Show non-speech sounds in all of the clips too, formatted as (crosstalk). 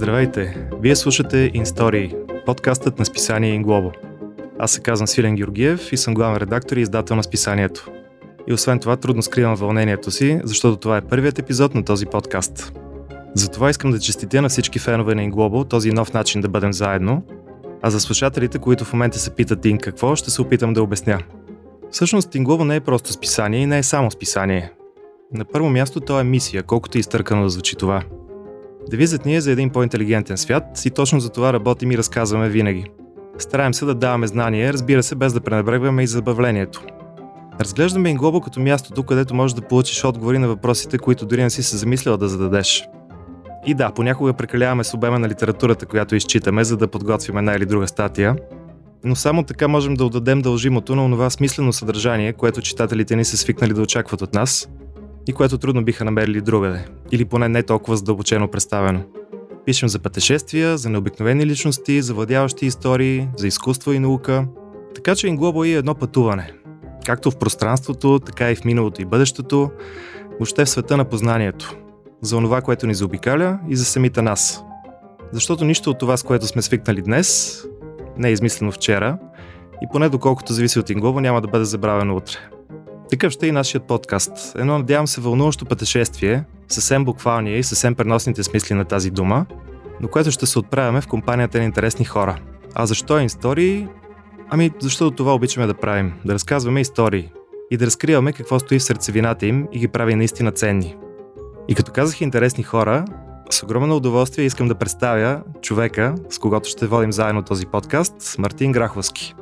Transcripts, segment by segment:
Здравейте! Вие слушате InStory, подкастът на списание Inglobo. Аз се казвам Свилен Георгиев и съм главен редактор и издател на списанието. И освен това трудно скривам вълнението си, защото това е първият епизод на този подкаст. Затова искам да честитя на всички фенове на Inglobo този нов начин да бъдем заедно, а за слушателите, които в момента се питат им какво, ще се опитам да обясня. Всъщност Inglobo не е просто списание и не е само списание. На първо място то е мисия, колкото и изтъркано да звучи това – Девизът ни е за един по-интелигентен свят и точно за това работим и разказваме винаги. Стараем се да даваме знания, разбира се, без да пренебрегваме и забавлението. Разглеждаме Инглобо като мястото, където можеш да получиш отговори на въпросите, които дори не си се замислял да зададеш. И да, понякога прекаляваме с обема на литературата, която изчитаме, за да подготвим една или друга статия, но само така можем да отдадем дължимото на това смислено съдържание, което читателите ни са свикнали да очакват от нас – и което трудно биха намерили другаде, или поне не толкова задълбочено представено. Пишем за пътешествия, за необикновени личности, за владяващи истории, за изкуство и наука. Така че Инглобо е едно пътуване. Както в пространството, така и в миналото и бъдещето, въобще в света на познанието. За онова, което ни заобикаля и за самите нас. Защото нищо от това, с което сме свикнали днес, не е измислено вчера и поне доколкото зависи от Инглобо, няма да бъде забравено утре. Такъв ще е и нашият подкаст. Едно, надявам се, вълнуващо пътешествие, съвсем буквалния и съвсем преносните смисли на тази дума, но което ще се отправяме в компанията на интересни хора. А защо е истории? Ами, защото това обичаме да правим. Да разказваме истории. И да разкриваме какво стои в сърцевината им и ги прави наистина ценни. И като казах интересни хора, с огромно удоволствие искам да представя човека, с когото ще водим заедно този подкаст, Мартин Граховски.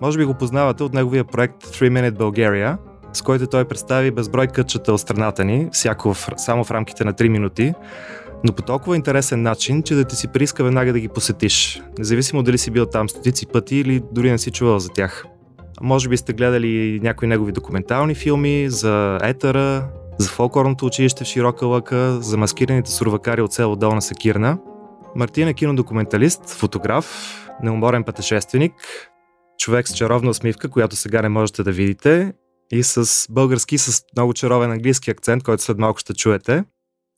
Може би го познавате от неговия проект 3 Minute Bulgaria – с който той представи безброй кътчета от страната ни, всяко в, само в рамките на 3 минути, но по толкова интересен начин, че да ти си прииска веднага да ги посетиш, независимо дали си бил там стотици пъти или дори не си чувал за тях. Може би сте гледали някои негови документални филми за етъра, за фолклорното училище в Широка лъка, за маскираните сурвакари от село Долна Сакирна. Мартин е кинодокументалист, фотограф, неуморен пътешественик, човек с чаровна усмивка, която сега не можете да видите и с български с много чаровен английски акцент, който след малко ще чуете.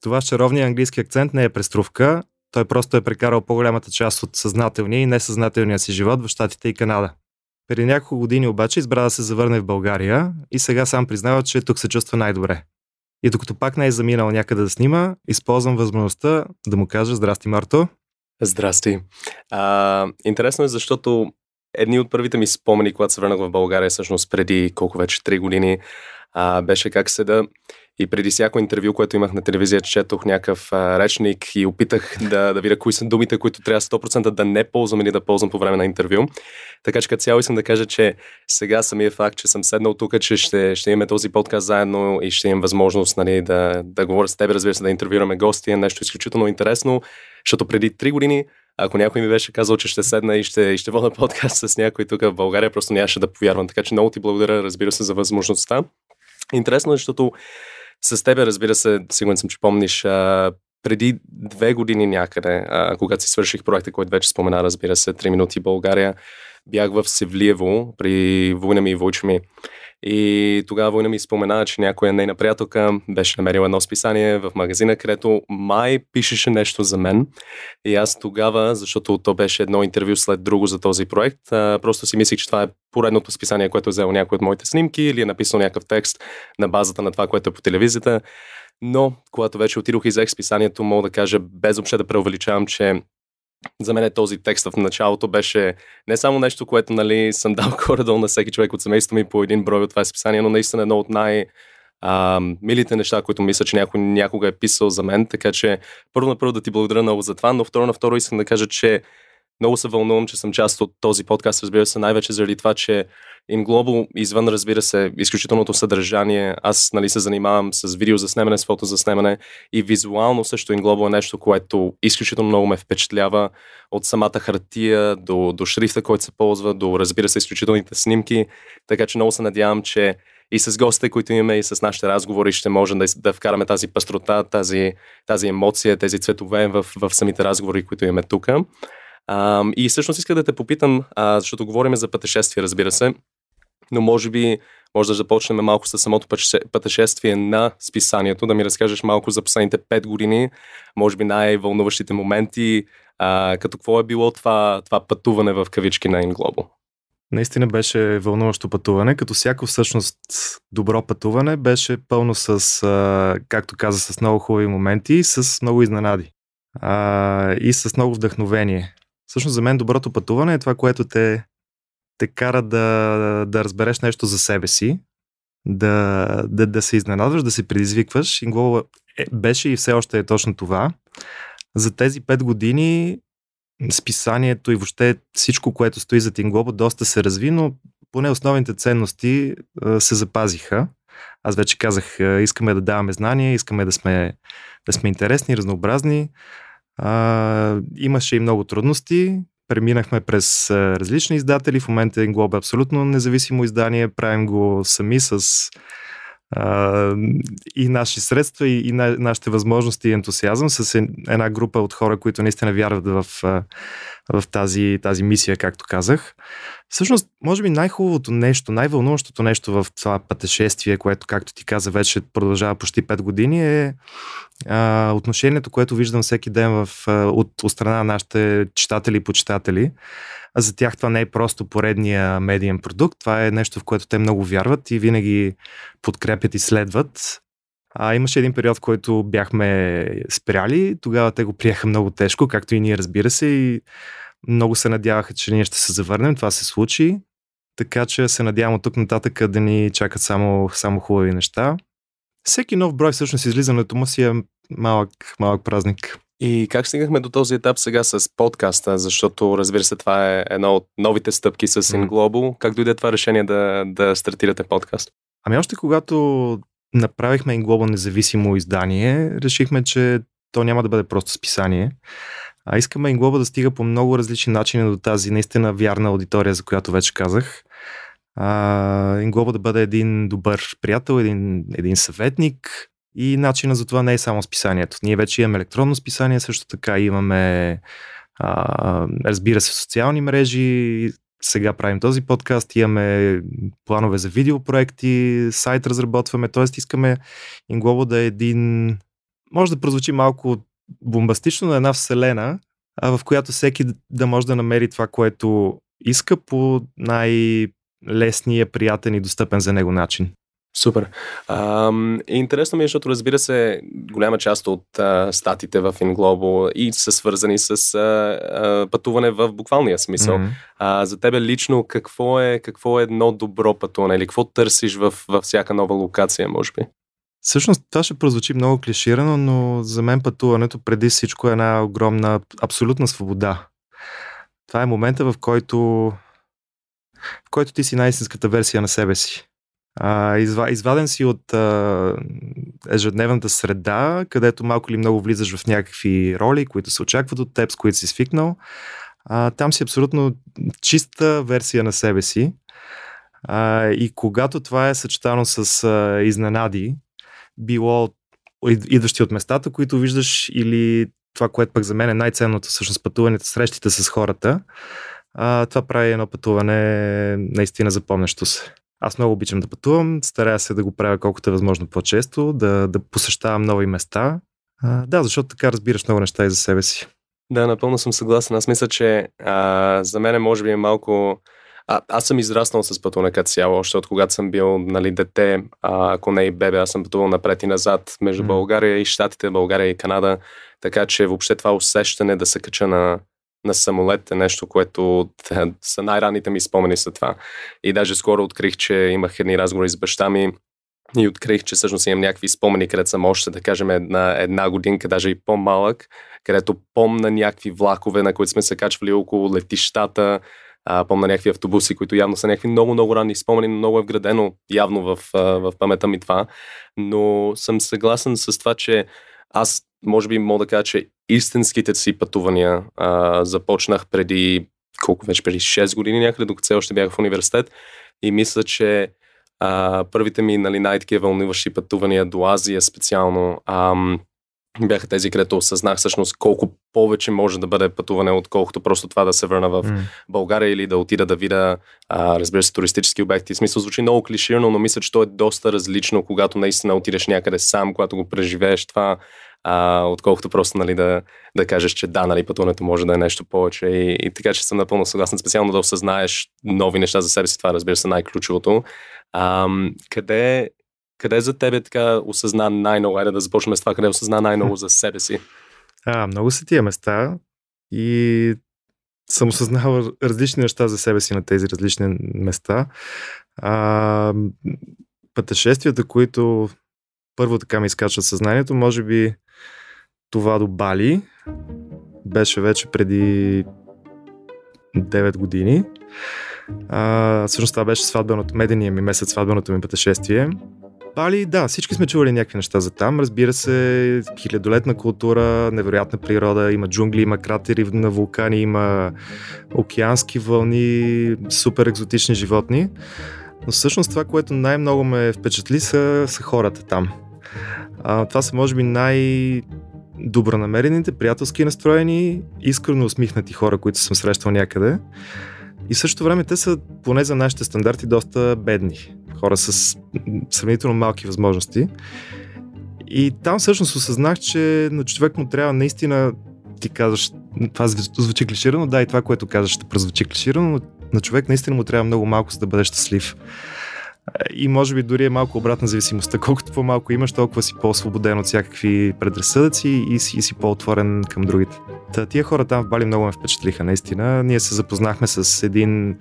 Това чаровния английски акцент не е преструвка, той просто е прекарал по-голямата част от съзнателния и несъзнателния си живот в Штатите и Канада. Преди няколко години обаче избра да се завърне в България и сега сам признава, че тук се чувства най-добре. И докато пак не е заминал някъде да снима, използвам възможността да му кажа Здрасти, Марто. Здрасти. А, интересно е, защото едни от първите ми спомени, когато се върнах в България, всъщност преди колко вече 3 години, а, беше как седа и преди всяко интервю, което имах на телевизия, четох някакъв а, речник и опитах (laughs) да, да видя кои са думите, които трябва 100% да не ползвам или да ползвам по време на интервю. Така че като цяло искам да кажа, че сега самия факт, че съм седнал тук, че ще, ще имаме този подкаст заедно и ще имам възможност нали, да, да говоря с теб, разбира се, да интервюраме гости, е нещо изключително интересно, защото преди 3 години ако някой ми беше казал, че ще седна и ще, и ще вода подкаст с някой тук в България, просто нямаше да повярвам. Така че много ти благодаря, разбира се, за възможността. Интересно е, защото с тебе, разбира се, сигурен съм, че помниш, а, преди две години някъде, а, когато си свърших проекта, който вече спомена, разбира се, 3 минути България, бях в Севлиево при война ми и войчо ми. И тогава война ми спомена, че някоя нейна приятелка беше намерила едно списание в магазина, където май пишеше нещо за мен. И аз тогава, защото то беше едно интервю след друго за този проект, просто си мислих, че това е поредното списание, което е взело някой от моите снимки или е написал някакъв текст на базата на това, което е по телевизията. Но, когато вече отидох и взех списанието, мога да кажа, без въобще да преувеличавам, че за мен този текст в началото беше не само нещо, което нали, съм дал (laughs) горе-долу на всеки човек от семейството ми по един брой от това списание, но наистина едно от най- а, милите неща, които мисля, че някой някога е писал за мен. Така че първо на първо да ти благодаря много за това, но второ на второ искам да кажа, че много се вълнувам, че съм част от този подкаст, разбира се, най-вече заради това, че InGlobal, извън, разбира се, изключителното съдържание, аз нали, се занимавам с видео за снимане, с фото за снимане и визуално също InGlobal е нещо, което изключително много ме впечатлява от самата хартия до, до шрифта, който се ползва, до, разбира се, изключителните снимки. Така че много се надявам, че и с гостите, които имаме, и с нашите разговори ще можем да, да вкараме тази пастрота, тази, тази емоция, тези цветове в, в самите разговори, които имаме тук. И всъщност исках да те попитам, защото говорим за пътешествие, разбира се. но може би може да започнем малко с самото пътешествие на списанието, да ми разкажеш малко за последните 5 години, може би най-вълнуващите моменти, като какво е било това, това пътуване в кавички на Inglobal? Наистина беше вълнуващо пътуване, като всяко всъщност добро пътуване беше пълно с, както каза, с много хубави моменти и с много изненади. И с много вдъхновение. Всъщност за мен доброто пътуване е това, което те, те кара да, да разбереш нещо за себе си, да, да, да се изненадваш, да се предизвикваш. Инглова е, беше и все още е точно това. За тези пет години списанието и въобще всичко, което стои за Тинглоба, доста се разви, но поне основните ценности а, се запазиха. Аз вече казах, а, искаме да даваме знания, искаме да сме, да сме интересни, разнообразни. А, имаше и много трудности. Преминахме през различни издатели. В момента Инглоб е абсолютно независимо издание. Правим го сами с а, и наши средства, и, и на, нашите възможности и ентусиазъм с една група от хора, които наистина вярват в, в тази, тази мисия, както казах. Всъщност, може би най-хубавото нещо, най-вълнуващото нещо в това пътешествие, което, както ти каза, вече продължава почти 5 години, е а, отношението, което виждам всеки ден в, от, от страна на нашите читатели и почитатели. А за тях това не е просто поредния медиен продукт, това е нещо, в което те много вярват и винаги подкрепят и следват. А, имаше един период, в който бяхме спряли, тогава те го приеха много тежко, както и ние разбира се, и много се надяваха, че ние ще се завърнем. Това се случи. Така че се надявам от тук нататък да ни чакат само, само хубави неща. Всеки нов брой всъщност излизането му си е малък, малък празник. И как стигнахме до този етап сега с подкаста, защото разбира се това е едно от новите стъпки с InGlobal. Как дойде това решение да, да стартирате подкаст? Ами още когато направихме InGlobal независимо издание, решихме, че то няма да бъде просто списание, а искаме InGlobal да стига по много различни начини до тази наистина вярна аудитория, за която вече казах. InGlobal да бъде един добър приятел, един, един съветник, и начина за това не е само списанието. Ние вече имаме електронно списание, също така имаме, а, разбира се, социални мрежи. Сега правим този подкаст, имаме планове за видеопроекти, сайт разработваме, т.е. искаме Inglobal да е един, може да прозвучи малко бомбастично на една вселена, в която всеки да може да намери това, което иска по най-лесния, приятен и достъпен за него начин. Супер. А, интересно ми е, защото разбира се, голяма част от а, статите в InGlobo и са свързани с а, а, пътуване в буквалния смисъл. Mm-hmm. А, за тебе лично какво е, какво е едно добро пътуване или какво търсиш в, във всяка нова локация, може би? Всъщност това ще прозвучи много клиширано, но за мен пътуването преди всичко е една огромна, абсолютна свобода. Това е момента, в който, в който ти си най-истинската версия на себе си изва, изваден си от а, ежедневната среда, където малко или много влизаш в някакви роли, които се очакват от теб, с които си свикнал. А, там си абсолютно чиста версия на себе си. А, и когато това е съчетано с а, изненади, било идващи от местата, които виждаш или това, което пък за мен е най-ценното, всъщност пътуването, срещите с хората, а, това прави едно пътуване наистина запомнящо се. Аз много обичам да пътувам, старая се да го правя колкото е възможно по-често, да, да посещавам нови места. А, да, защото така разбираш много неща и за себе си. Да, напълно съм съгласен. Аз мисля, че а, за мен може би е малко... А, аз съм израснал с пътуване като цяло, още от когато съм бил нали, дете, а, ако не и бебе, аз съм пътувал напред и назад между mm. България и Штатите, България и Канада, така че въобще това усещане да се кача на, на самолет е нещо, което са най-ранните ми спомени за това. И даже скоро открих, че имах едни разговори с баща ми и открих, че всъщност имам някакви спомени, където съм още, да кажем, една, една годинка, даже и по-малък, където помна някакви влакове, на които сме се качвали около летищата, а, помна някакви автобуси, които явно са някакви много-много ранни спомени, но много е вградено явно в, в памета ми това. Но съм съгласен с това, че аз може би мога да кажа, че истинските си пътувания а, започнах преди колко вече преди 6 години някъде, докато все още бях в университет. И мисля, че а, първите ми нали, най-такива вълнуващи пътувания до Азия специално ам, бяха тези, където осъзнах всъщност колко повече може да бъде пътуване, отколкото просто това да се върна в mm. България или да отида да видя, а, разбира се, туристически обекти. В смисъл звучи много клиширано, но мисля, че то е доста различно, когато наистина отидеш някъде сам, когато го преживееш това, а, отколкото просто нали, да, да кажеш, че да, нали, пътуването може да е нещо повече. И, и така, че съм напълно съгласен. Специално да осъзнаеш нови неща за себе си, това разбира се най-ключовото. А, къде, къде за тебе така осъзна най-много? Айде да започнем с това, къде осъзна най-много за себе си. А, много са тия места и съм осъзнавал различни неща за себе си на тези различни места. А, пътешествията, които първо така ми изкачват съзнанието, може би това до Бали беше вече преди 9 години. А, всъщност това беше сватбеното, медения ми месец, сватбеното ми пътешествие. Бали, да, всички сме чували някакви неща за там. Разбира се, хилядолетна култура, невероятна природа, има джунгли, има кратери на вулкани, има океански вълни, супер екзотични животни. Но всъщност това, което най-много ме впечатли са, са хората там. А, това са може би най- добронамерените, приятелски настроени, искрено усмихнати хора, които съм срещал някъде. И в същото време те са, поне за нашите стандарти, доста бедни. Хора с сравнително малки възможности. И там всъщност осъзнах, че на човек му трябва наистина, ти казваш, това звучи клиширано, да, и това, което казваш, ще прозвучи клиширано, но на човек наистина му трябва много малко, за да бъде щастлив. И може би дори е малко обратна зависимостта. Колкото по-малко имаш, толкова си по-освободен от всякакви предразсъдъци и си, и си по-отворен към другите. Та, тия хора там в Бали много ме впечатлиха, наистина. Ние се запознахме с един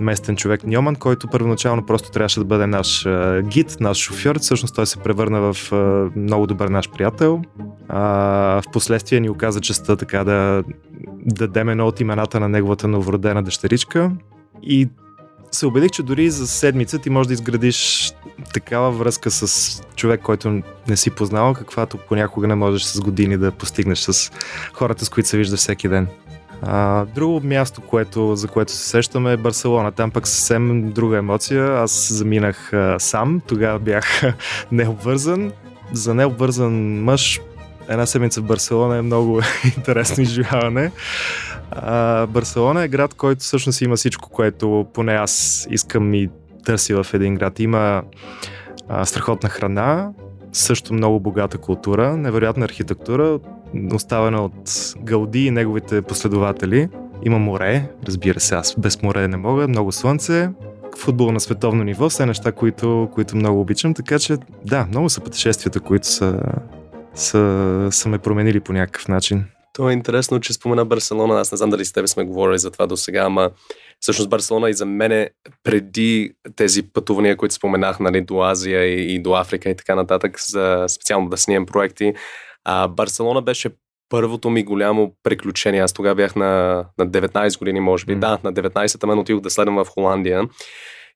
местен човек Ньоман, който първоначално просто трябваше да бъде наш а, гид, наш шофьор. Всъщност той се превърна в а, много добър наш приятел. А, в последствие ни оказа честа така да дадем едно от имената на неговата новородена дъщеричка. И се убедих, че дори за седмица ти можеш да изградиш такава връзка с човек, който не си познавал, каквато понякога не можеш с години да постигнеш с хората, с които се виждаш всеки ден. А, друго място, което, за което се сещаме е Барселона. Там пък съвсем друга емоция. Аз заминах а, сам, тогава бях (laughs) необвързан. За необвързан мъж една седмица в Барселона е много (laughs) интересно изживяване. Барселона е град, който всъщност има всичко, което поне аз искам и търся в един град. Има а, страхотна храна, също много богата култура, невероятна архитектура, оставена от Галди и неговите последователи. Има море, разбира се, аз без море не мога, много слънце, футбол на световно ниво, все неща, които, които много обичам, така че да, много са пътешествията, които са, са, са ме променили по някакъв начин. То е интересно, че спомена Барселона. Аз не знам дали с тебе сме говорили за това до сега, ама всъщност Барселона и за мене преди тези пътувания, които споменах нали, до Азия и, и до Африка и така нататък, за специално да снимам проекти, а, Барселона беше първото ми голямо приключение. Аз тогава бях на, на 19 години, може би. Mm. Да, на 19-та мен отидох да следвам в Холандия.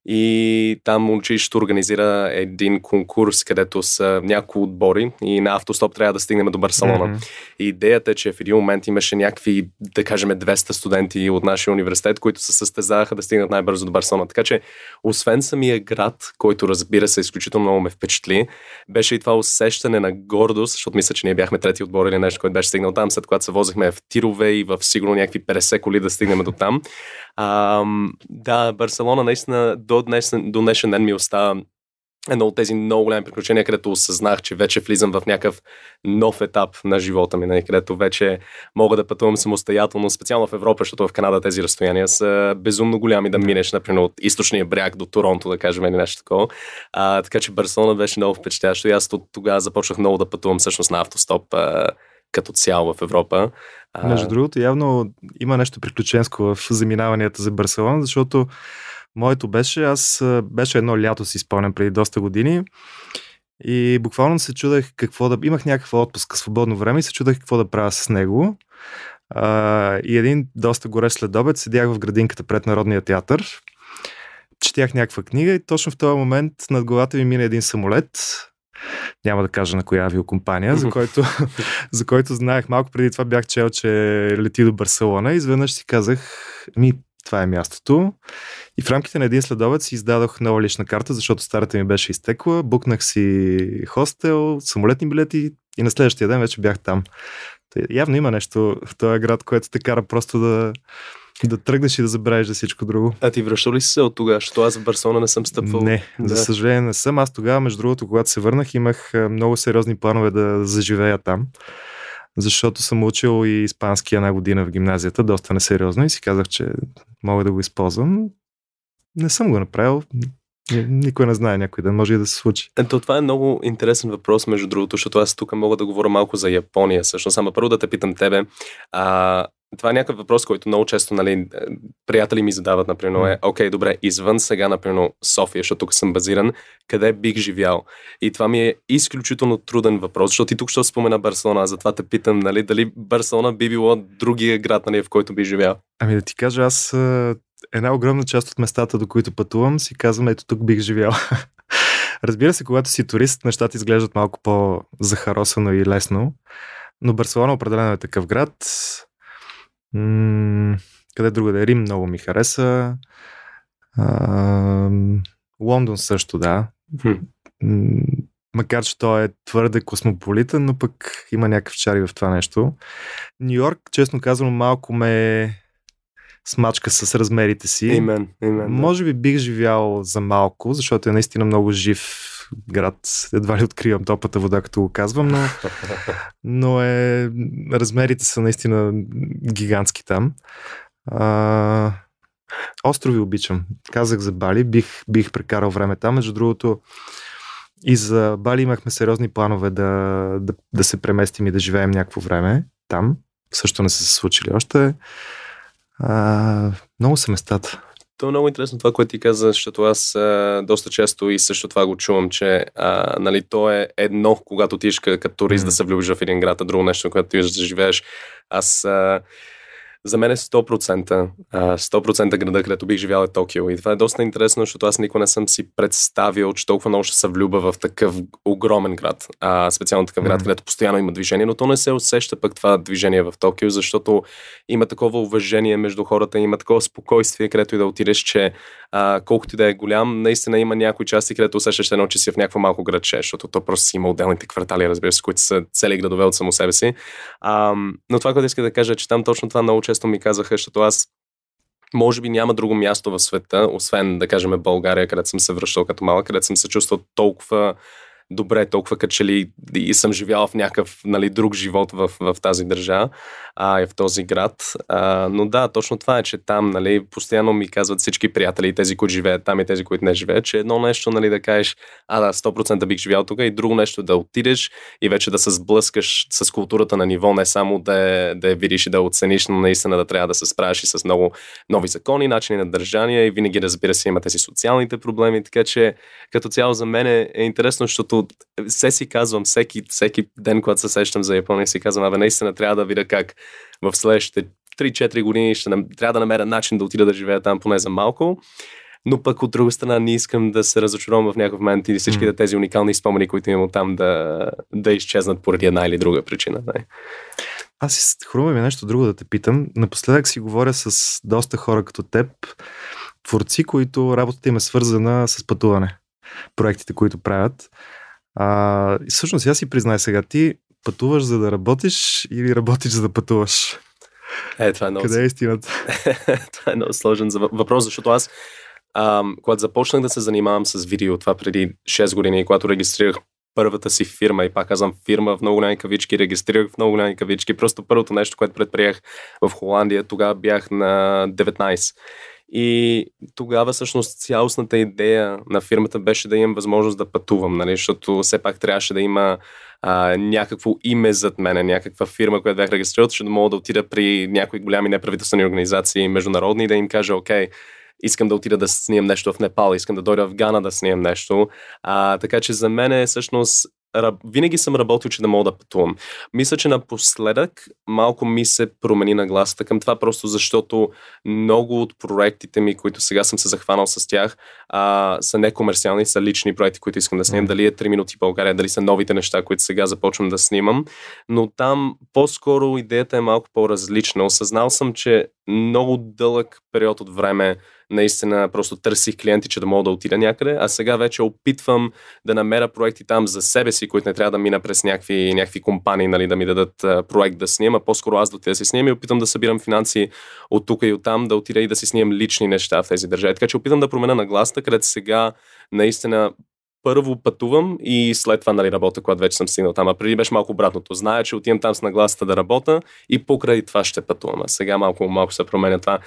И там училището организира един конкурс, където са няколко отбори и на автостоп трябва да стигнем до Барселона. Mm-hmm. И идеята е, че в един момент имаше някакви, да кажем, 200 студенти от нашия университет, които се състезаваха да стигнат най-бързо до Барселона. Така че, освен самия град, който разбира се изключително много ме впечатли, беше и това усещане на гордост, защото мисля, че ние бяхме трети отбор или нещо, което беше стигнал там, след когато се возихме в тирове и в сигурно някакви 50 коли да стигнем до там. А, да, Барселона наистина до, днес, до днешен ден ми остава едно от тези много големи приключения, където осъзнах, че вече влизам в някакъв нов етап на живота ми, нали, където вече мога да пътувам самостоятелно, специално в Европа, защото в Канада тези разстояния са безумно голями да минеш, например, от източния бряг до Торонто, да кажем, или нещо такова. А, така че Барселона беше много впечатляващо и аз от тогава започнах много да пътувам всъщност на автостоп а, като цяло в Европа. Между другото, явно има нещо приключенско в заминаванията за Барселона, защото моето беше, аз беше едно лято си спомням преди доста години и буквално се чудех какво да... Имах някаква отпуска, свободно време и се чудех какво да правя с него. И един доста горе след обед седях в градинката пред Народния театър, четях някаква книга и точно в този момент над главата ми мина един самолет, няма да кажа на коя авиокомпания, за който, (laughs) за който знаех малко преди това бях чел, че лети до Барселона. Изведнъж си казах, ми, това е мястото. И в рамките на един следовец си издадох нова лична карта, защото старата ми беше изтекла. Букнах си хостел, самолетни билети, И на следващия ден вече бях там. Явно има нещо в този град, което те кара просто да, да тръгнеш и да забравиш за всичко друго. А ти връщал ли си се от тогава? Защото аз в Барселона не съм стъпвал. Не, да. за съжаление не съм. Аз тогава, между другото, когато се върнах, имах много сериозни планове да заживея там. Защото съм учил и испански една година в гимназията, доста несериозно и си казах, че мога да го използвам. Не съм го направил. Никой не знае някой ден, може и да се случи. Ето, това е много интересен въпрос, между другото, защото аз тук мога да говоря малко за Япония. Всъщност, само първо да те питам тебе. А, това е някакъв въпрос, който много често нали, приятели ми задават, например, е, окей, добре, извън сега, например, София, защото тук съм базиран, къде бих живял? И това ми е изключително труден въпрос, защото ти тук ще спомена Барселона, затова те питам, нали, дали Барселона би било другия град, нали, в който би живял? Ами да ти кажа, аз една огромна част от местата, до които пътувам, си казвам, ето тук бих живял. (laughs) Разбира се, когато си турист, нещата изглеждат малко по-захаросано и лесно, но Барселона определено е такъв град. М- къде друга да е? Рим много ми хареса. А, Лондон също, да. М- макар че той е твърде космополитен, но пък има някакъв чари в това нещо. Нью Йорк, честно казано, малко ме смачка с размерите си. Имен, имен, да. Може би бих живял за малко, защото е наистина много жив град. Едва ли откривам топата вода, като го казвам, но, но е, размерите са наистина гигантски там. А, острови обичам. Казах за Бали, бих, бих прекарал време там. Между другото, и за Бали имахме сериозни планове да, да, да се преместим и да живеем някакво време там. Също не са се случили още. А, много са местата. То е много интересно това, което ти каза, защото аз а, доста често и също това го чувам, че а, нали, то е едно, когато отидеш като турист mm. да се влюбиш в един град, а друго нещо, когато отидеш да живееш. Аз а, за мен е 100%. 100% града, където бих живял е Токио. И това е доста интересно, защото аз никога не съм си представил, че толкова много ще се влюба в такъв огромен град. А, специално такъв град, mm-hmm. където постоянно има движение, но то не се усеща пък това движение в Токио, защото има такова уважение между хората, има такова спокойствие, където и да отидеш, че а, колкото и да е голям, наистина има някои части, където усещаш едно, че си в някакво малко градче, защото то просто си има отделните квартали, разбира се, които са цели градове от само себе си. А, но това, което иска да кажа, е, че там точно това много често ми казаха, защото аз може би няма друго място в света, освен да кажем България, където съм се връщал като малък, където съм се чувствал толкова добре, толкова като че ли и съм живял в някакъв нали, друг живот в, в тази държава а, и в този град. А, но да, точно това е, че там нали, постоянно ми казват всички приятели, тези, които живеят там и тези, които не живеят, че едно нещо нали, да кажеш, а да, 100% бих живял тук и друго нещо да отидеш и вече да се сблъскаш с културата на ниво, не само да, да я видиш и да оцениш, но наистина да трябва да се справиш и с много нови закони, начини на държание и винаги разбира се имате си социалните проблеми, така че като цяло за мен е, е интересно, защото все си казвам, всеки, всеки ден, когато се сещам за Япония, си казвам, абе, наистина трябва да видя как в следващите 3-4 години ще трябва да намеря начин да отида да живея там поне за малко. Но пък от друга страна не искам да се разочаровам в някакъв момент и всички mm. тези уникални спомени, които имам там да, да изчезнат поради една или друга причина. Не? Аз хрумва ми нещо друго да те питам. Напоследък си говоря с доста хора като теб, творци, които работата им е свързана с пътуване. Проектите, които правят. А, всъщност, аз си признай сега, ти пътуваш за да работиш или работиш за да пътуваш? Е, това е много... Къде е истината? (laughs) това е много сложен въпрос, защото аз, а, когато започнах да се занимавам с видео, това преди 6 години, когато регистрирах първата си фирма и пак казвам фирма в много голями кавички, регистрирах в много голями кавички. Просто първото нещо, което предприех в Холандия, тогава бях на 19. И тогава всъщност цялостната идея на фирмата беше да имам възможност да пътувам, нали? защото все пак трябваше да има а, някакво име зад мене, някаква фирма, която бях регистрирал, защото да мога да отида при някои голями неправителствени организации, международни, да им кажа, окей, искам да отида да снимам нещо в Непал, искам да дойда в Гана да снимам нещо. А, така че за мен е всъщност винаги съм работил, че да мога да пътувам. Мисля, че напоследък малко ми се промени нагласата към това, просто защото много от проектите ми, които сега съм се захванал с тях, а, са некомерциални, са лични проекти, които искам да снимам. Mm. Дали е 3 минути България, дали са новите неща, които сега започвам да снимам. Но там по-скоро идеята е малко по-различна. Осъзнал съм, че много дълъг период от време наистина просто търсих клиенти, че да мога да отида някъде, а сега вече опитвам да намеря проекти там за себе си, които не трябва да мина през някакви, някакви компании, нали, да ми дадат проект да снима, по-скоро аз да отида да си снимам и опитам да събирам финанси от тук и от там, да отида и да си снимам лични неща в тези държави. Така че опитам да променя нагласта, където сега наистина първо пътувам и след това нали, работя, когато вече съм стигнал там. А преди беше малко обратното. Зная, че отивам там с нагласата да работя и покрай това ще пътувам. А сега малко, малко се променя това.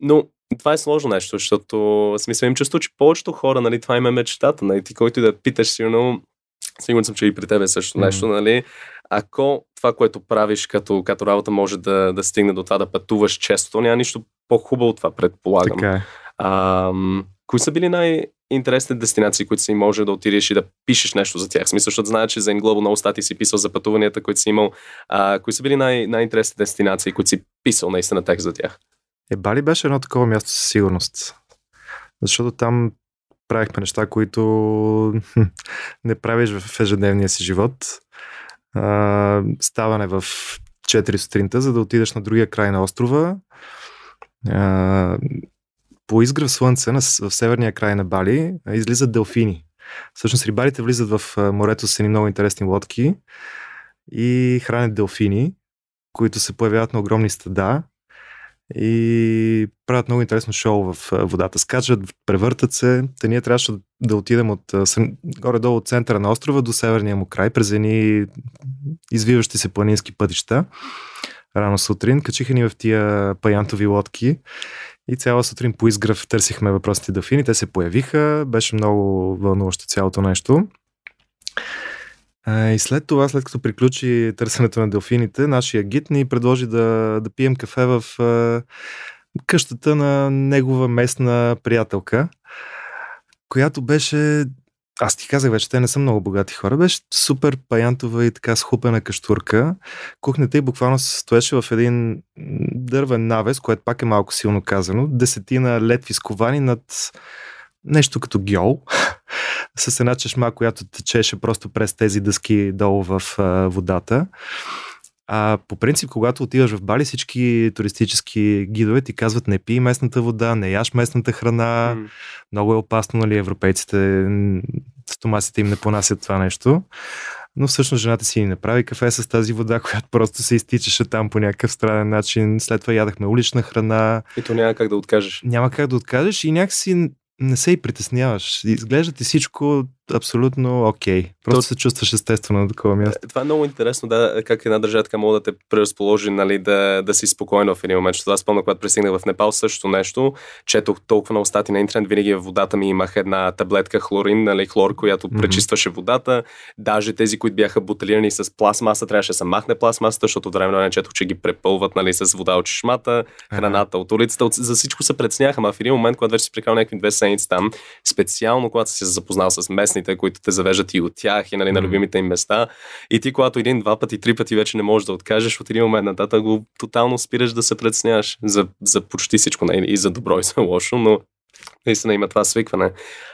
Но това е сложно нещо, защото смисъл им чувство, че повечето хора, нали, това им е мечтата. Нали, ти, който и да питаш, сигурно, сигурен съм, че и при тебе също mm-hmm. нещо, нали, ако това, което правиш като, като работа може да, да стигне до това да пътуваш често, то няма нищо по-хубаво от това, предполагам. Така е. А, кои са били най- интересни дестинации, които си може да отидеш и да пишеш нещо за тях. В смисъл, защото знаеш, че за Englobo много стати си писал за пътуванията, които си имал. А, кои са били най- най-интересни дестинации, които си писал наистина текст за тях? Е, Бали беше едно такова място със сигурност. Защото там правихме неща, които (laughs) не правиш в ежедневния си живот. Ставане в 4 сутринта, за да отидеш на другия край на острова. По изгрев слънце в северния край на Бали излизат делфини. Всъщност рибарите влизат в морето с едни много интересни лодки и хранят делфини, които се появяват на огромни стада и правят много интересно шоу в водата. Скачат, превъртат се. Та ние трябваше да отидем от горе-долу от центъра на острова до северния му край, през едни извиващи се планински пътища. Рано сутрин качиха ни в тия паянтови лодки и цяла сутрин по изгръв търсихме въпросите делфини. Те се появиха. Беше много вълнуващо цялото нещо. И след това, след като приключи търсенето на делфините, нашия гид ни предложи да, да пием кафе в къщата на негова местна приятелка, която беше аз ти казах вече, те не са много богати хора. Беше супер паянтова и така схупена каштурка. Кухнята и буквално се стоеше в един дървен навес, което пак е малко силно казано. Десетина летви сковани над нещо като гьол, с една чешма, която течеше просто през тези дъски долу в а, водата. А по принцип, когато отиваш в Бали, всички туристически гидове ти казват не пий местната вода, не яш местната храна. Mm. Много е опасно, нали, европейците, стомасите им не понасят това нещо. Но всъщност жената си ни направи кафе с тази вода, (laughs) която просто се изтичаше там по някакъв странен начин. След това ядахме улична храна. И то няма как да откажеш. Няма как да откажеш и някакси не се и притесняваш. Изглежда ти всичко абсолютно окей. Okay. Просто То... се чувстваш естествено на такова място. Това е много интересно, да, как една държава така мога да те преразположи, нали, да, да си спокойно в един момент. Защото аз спомня, когато пристигнах в Непал, също нещо, четох толкова много стати на интернет, винаги в водата ми имах една таблетка хлорин, нали, хлор, която mm-hmm. пречистваше водата. Даже тези, които бяха бутилирани с пластмаса, трябваше да се махне пластмасата, защото от време на четох, че ги препълват нали, с вода от чешмата, храната от улицата. От, за всичко се преценяха, а в един момент, когато вече си прекарал някакви две седмици там, специално когато си се запознал с местните, които те завеждат и от тях и нали, на любимите им места. И ти, когато един, два пъти, три пъти вече не можеш да откажеш, от един момент нататък го тотално спираш да се преценяваш за, за почти всичко, нали, и за добро и за лошо, но наистина има това свикване.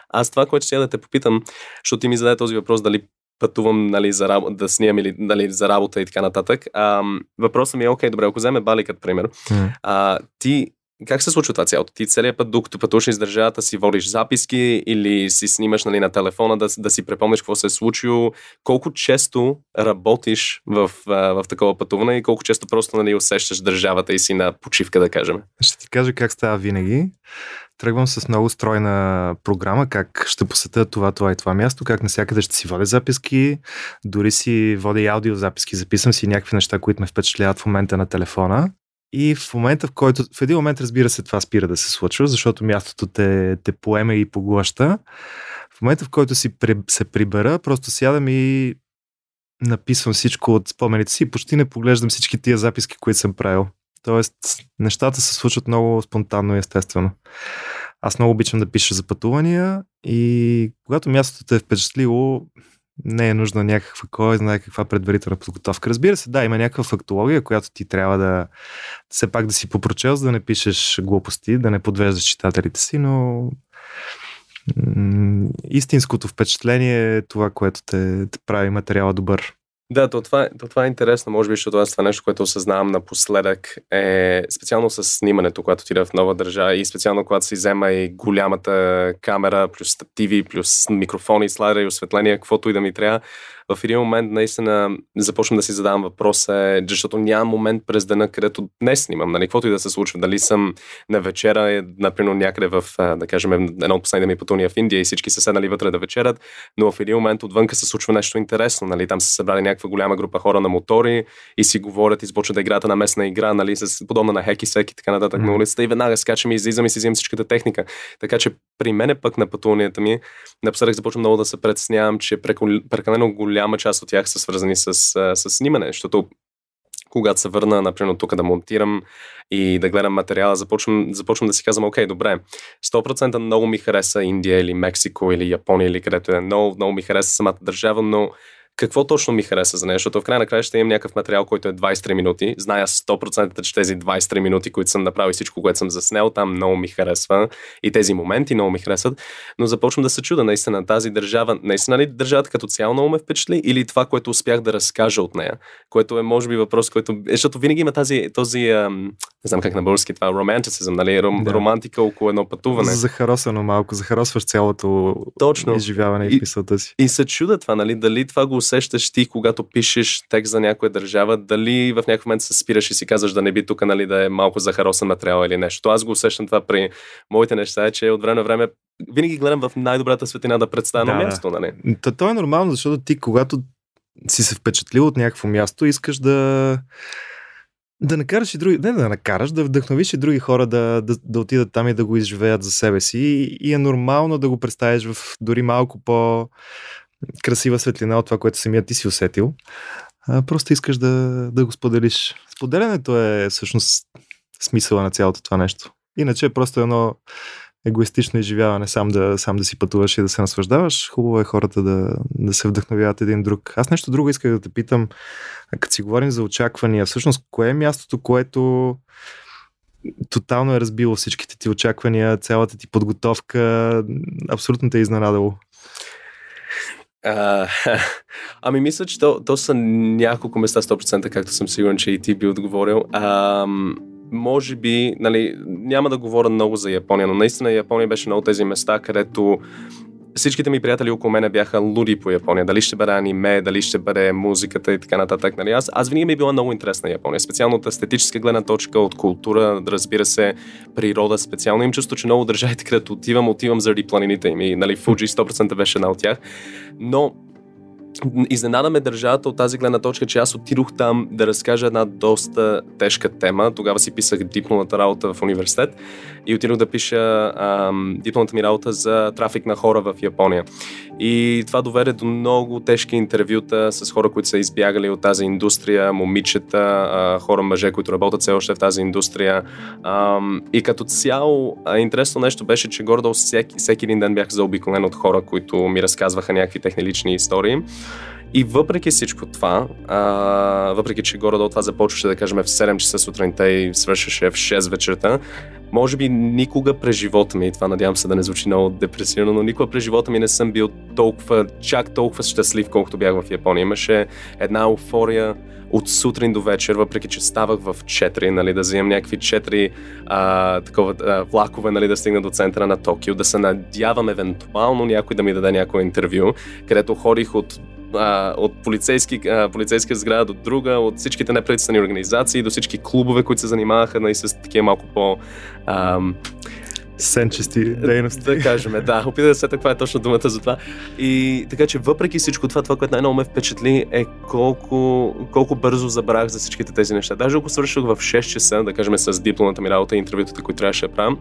Аз това, което ще да те попитам, защото ти ми зададе този въпрос дали пътувам нали, за работа, да снимам или нали, за работа и така нататък. А, въпросът ми е, окей, добре, ако вземе Бали като пример, mm. а, ти как се случва това цялото? Ти целият път, докато пътуваш из държавата, си водиш записки или си снимаш нали, на телефона да, да си препомниш какво се е случило? Колко често работиш в, в такова пътуване и колко често просто нали, усещаш държавата и си на почивка, да кажем? Ще ти кажа как става винаги. Тръгвам с много стройна програма, как ще посетя това, това и това място, как навсякъде ще си водя записки, дори си водя и аудиозаписки, записвам си някакви неща, които ме впечатляват в момента на телефона. И в момента, в който, в един момент, разбира се, това спира да се случва, защото мястото те, те поеме и поглъща. В момента, в който си се прибера, просто сядам и написвам всичко от спомените си и почти не поглеждам всички тия записки, които съм правил. Тоест, нещата се случват много спонтанно и естествено. Аз много обичам да пиша за пътувания и когато мястото те е впечатлило, не е нужна някаква, кой знае каква предварителна подготовка. Разбира се, да, има някаква фактология, която ти трябва да все пак да си попрочел, за да не пишеш глупости, да не подвеждаш читателите си, но истинското впечатление е това, което те, те прави материала добър. Да, то това, то това е интересно, може би, защото аз това нещо, което осъзнавам напоследък е специално с снимането, когато отида в нова държава и специално когато си взема и голямата камера, плюс стативи, плюс микрофони, слайдера и осветление, каквото и да ми трябва в един момент наистина започвам да си задавам въпроса, защото няма момент през дена, където днес снимам, нали, каквото и да се случва. Дали съм на вечера, е, например, някъде в, да кажем, едно от последните ми пътувания в Индия и всички са седнали вътре да вечерят, но в един момент отвънка се случва нещо интересно. Нали, там са събрали някаква голяма група хора на мотори и си говорят и започват да играят на местна игра, нали, с подобна на хеки сек и така нататък mm. на улицата и веднага скачам и излизам и си взимам всичката техника. Така че при мен пък на пътуванията ми напоследък започвам много да се предснявам, че прекалено голяма част от тях са свързани с, с снимане, защото когато се върна, например, тук да монтирам и да гледам материала, започвам, започвам да си казвам, окей, добре, 100% много ми хареса Индия или Мексико или Япония или където е. Много, много ми хареса самата държава, но какво точно ми хареса за нея, защото в край на края ще имам някакъв материал, който е 23 минути. Зная 100% че тези 23 минути, които съм направил и всичко, което съм заснел, там много ми харесва и тези моменти много ми харесват, но започвам да се чуда наистина тази държава, наистина ли държавата като цяло много ме впечатли или това, което успях да разкажа от нея, което е може би въпрос, който, е, защото винаги има тази, този, ам, не знам как на български това, романтицизъм, нали, ром, да. романтика около едно пътуване. Захаросано малко, захаросваш цялото Точно. изживяване и, и мисълта си. И се чуда това, нали, дали това го усещаш ти, когато пишеш текст за някоя държава, дали в някакъв момент се спираш и си казваш да не би тук нали, да е малко захаросан материал или нещо. Аз го усещам това при моите неща, е, че от време на време винаги гледам в най-добрата светлина да представя да, място. Нали? То, то е нормално, защото ти, когато си се впечатлил от някакво място, искаш да да накараш и други, не да накараш, да вдъхновиш и други хора да, да, да отидат там и да го изживеят за себе си. И, и е нормално да го представиш в дори малко по красива светлина от това, което самия ти си усетил. Просто искаш да, да го споделиш. Споделянето е всъщност смисъла на цялото това нещо. Иначе е просто едно егоистично изживяване, сам да, сам да си пътуваш и да се наслаждаваш. Хубаво е хората да, да се вдъхновяват един друг. Аз нещо друго исках да те питам, като си говорим за очаквания, всъщност кое е мястото, което тотално е разбило всичките ти очаквания, цялата ти подготовка, абсолютно те е изненадало? А, (laughs) ами мисля, че то, то са няколко места 100%, както съм сигурен, че и ти би отговорил. А, може би, нали, няма да говоря много за Япония, но наистина Япония беше много тези места, където всичките ми приятели около мене бяха луди по Япония. Дали ще бъде аниме, дали ще бъде музиката и така нататък. Нали? Аз, аз винаги ми е била много интересна Япония. Специално от естетическа гледна точка, от култура, разбира се, природа. Специално им чувство, че много държавите, (laughs) където отивам, отивам заради планините им. И, нали, Фуджи 100% беше една от тях. Но Изненадаме държавата от тази гледна точка, че аз отидох там да разкажа една доста тежка тема. Тогава си писах дипломната работа в университет и отидох да пиша ам, дипломната ми работа за трафик на хора в Япония. И това доведе до много тежки интервюта с хора, които са избягали от тази индустрия, момичета, а, хора, мъже, които работят все още в тази индустрия. Ам, и като цяло, интересно нещо беше, че гордо всеки, всеки един ден бях заобиколен от хора, които ми разказваха някакви техни лични истории. И въпреки всичко това, а, въпреки че горе-долу това започваше да кажем в 7 часа сутринта и свършеше в 6 вечерта, може би никога през живота ми, и това надявам се да не звучи много депресивно, но никога през живота ми не съм бил толкова, чак толкова щастлив, колкото бях в Япония. Имаше една еуфория от сутрин до вечер, въпреки че ставах в 4, нали, да вземам някакви 4 а, такова, а, влакове, нали, да стигна до центъра на Токио, да се надявам евентуално някой да ми даде някое интервю, където ходих от а, от полицейски, а, полицейска сграда до друга, от всичките неправителствени организации до всички клубове, които се занимаваха нали, с такива малко по... А, сенчести дейности. Да кажем, да. Опитах да се каква е точно думата за това. И така че въпреки всичко това, това, което най-много ме впечатли е колко, колко бързо забрах за всичките тези неща. Даже ако свърших в 6 часа, да кажем с дипломата ми работа и интервютата, които трябваше да правя,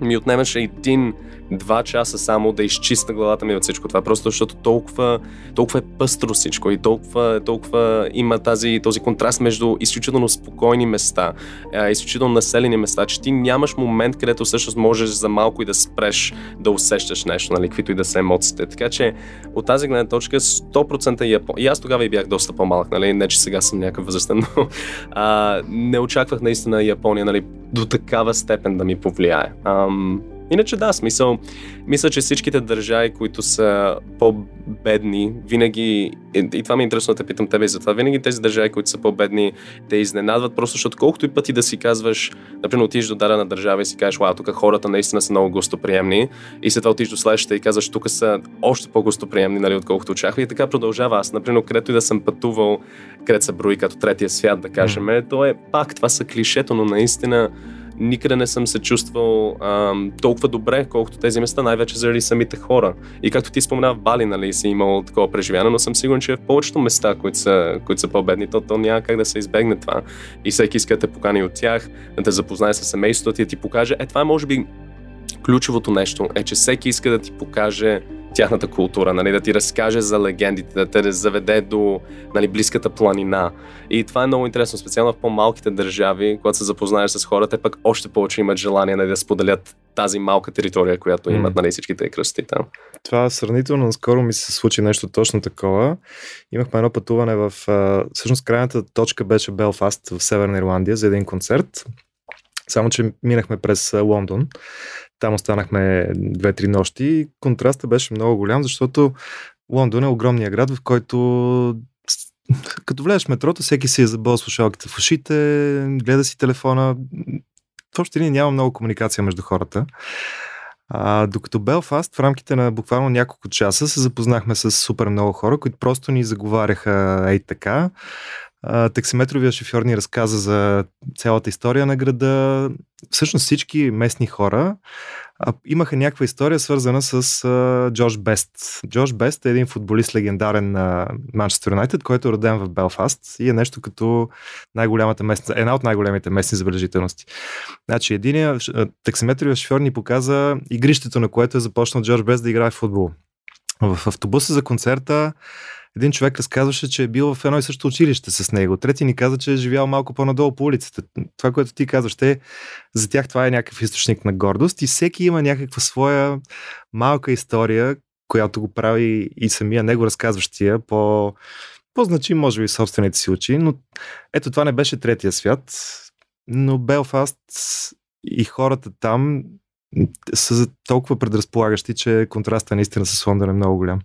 ми отнемаше един два часа само да изчиста главата ми от всичко това, просто защото толкова, толкова е пъстро всичко и толкова, толкова има тази, този контраст между изключително спокойни места, изключително населени места, че ти нямаш момент, където всъщност можеш за малко и да спреш да усещаш нещо, нали, каквито и да са емоциите. Така че от тази гледна точка 100% Япония. И аз тогава и бях доста по-малък, нали, не че сега съм някакъв възрастен, но (laughs) а, не очаквах наистина Япония нали, до такава степен да ми повлияе. Ам, Иначе да, смисъл, мисля, че всичките държави, които са по-бедни, винаги, и това ми е интересно да те питам тебе и затова, винаги тези държави, които са по-бедни, те изненадват, просто защото колкото и пъти да си казваш, например, отидеш до дадена държава и си кажеш, вау, тук хората наистина са много гостоприемни, и след това отидеш до следващата и казваш, тук са още по-гостоприемни, нали, отколкото очаквах. И така продължава. Аз, например, където и да съм пътувал, където се брои като третия свят, да кажем, mm. то е пак, това са клишето, но наистина никъде не съм се чувствал ам, толкова добре, колкото тези места, най-вече заради самите хора. И както ти спомена в Бали, нали, си имал такова преживяване, но съм сигурен, че в повечето места, които са, които са по-бедни, то, то няма как да се избегне това. И всеки иска да те покани от тях, да те запознае с семейството ти, да ти покаже. Е, това е може би ключовото нещо, е, че всеки иска да ти покаже тяхната култура, нали, да ти разкаже за легендите, да те заведе до нали, близката планина. И това е много интересно, специално в по-малките държави, когато се запознаеш с хората, пък още повече имат желание нали, да споделят тази малка територия, която имат нали, всичките кръсти там. Това сравнително скоро ми се случи нещо точно такова. Имахме едно пътуване в... Всъщност крайната точка беше Белфаст в Северна Ирландия за един концерт. Само, че минахме през Лондон. Там останахме две-три нощи. Контрастът беше много голям, защото Лондон е огромния град, в който като влезеш в метрото, всеки си е забъл слушалките в ушите, гледа си телефона. В общи линии няма много комуникация между хората. А, докато Белфаст в рамките на буквално няколко часа се запознахме с супер много хора, които просто ни заговаряха ей така таксиметровия шофьор ни разказа за цялата история на града. Всъщност всички местни хора а, имаха някаква история свързана с а, Джош Бест. Джош Бест е един футболист легендарен на Манчестър Юнайтед, който е роден в Белфаст и е нещо като най-голямата местна, една от най-големите местни забележителности. Значи, един таксиметровия шофьор ни показа игрището, на което е започнал Джош Бест да играе в футбол. В автобуса за концерта един човек разказваше, че е бил в едно и също училище с него. Трети ни каза, че е живял малко по-надолу по улицата. Това, което ти казваш, те, за тях това е някакъв източник на гордост и всеки има някаква своя малка история, която го прави и самия него разказващия по по-значим, може би, собствените си очи, но ето това не беше третия свят, но Белфаст и хората там са толкова предразполагащи, че контраста наистина с Лондон е много голям.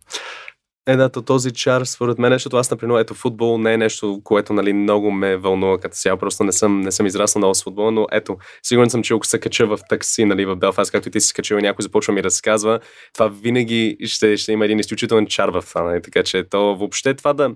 Е, да, то този чар, според мен, защото аз, например, ето футбол не е нещо, което нали, много ме вълнува като цяло, просто не съм, не съм израснал много с футбол, но ето, сигурен съм, че ако се кача в такси, нали, в Белфаст, както и ти си качил и някой започва ми разказва, това винаги ще, ще има един изключителен чар в това, нали, така че то въобще това да,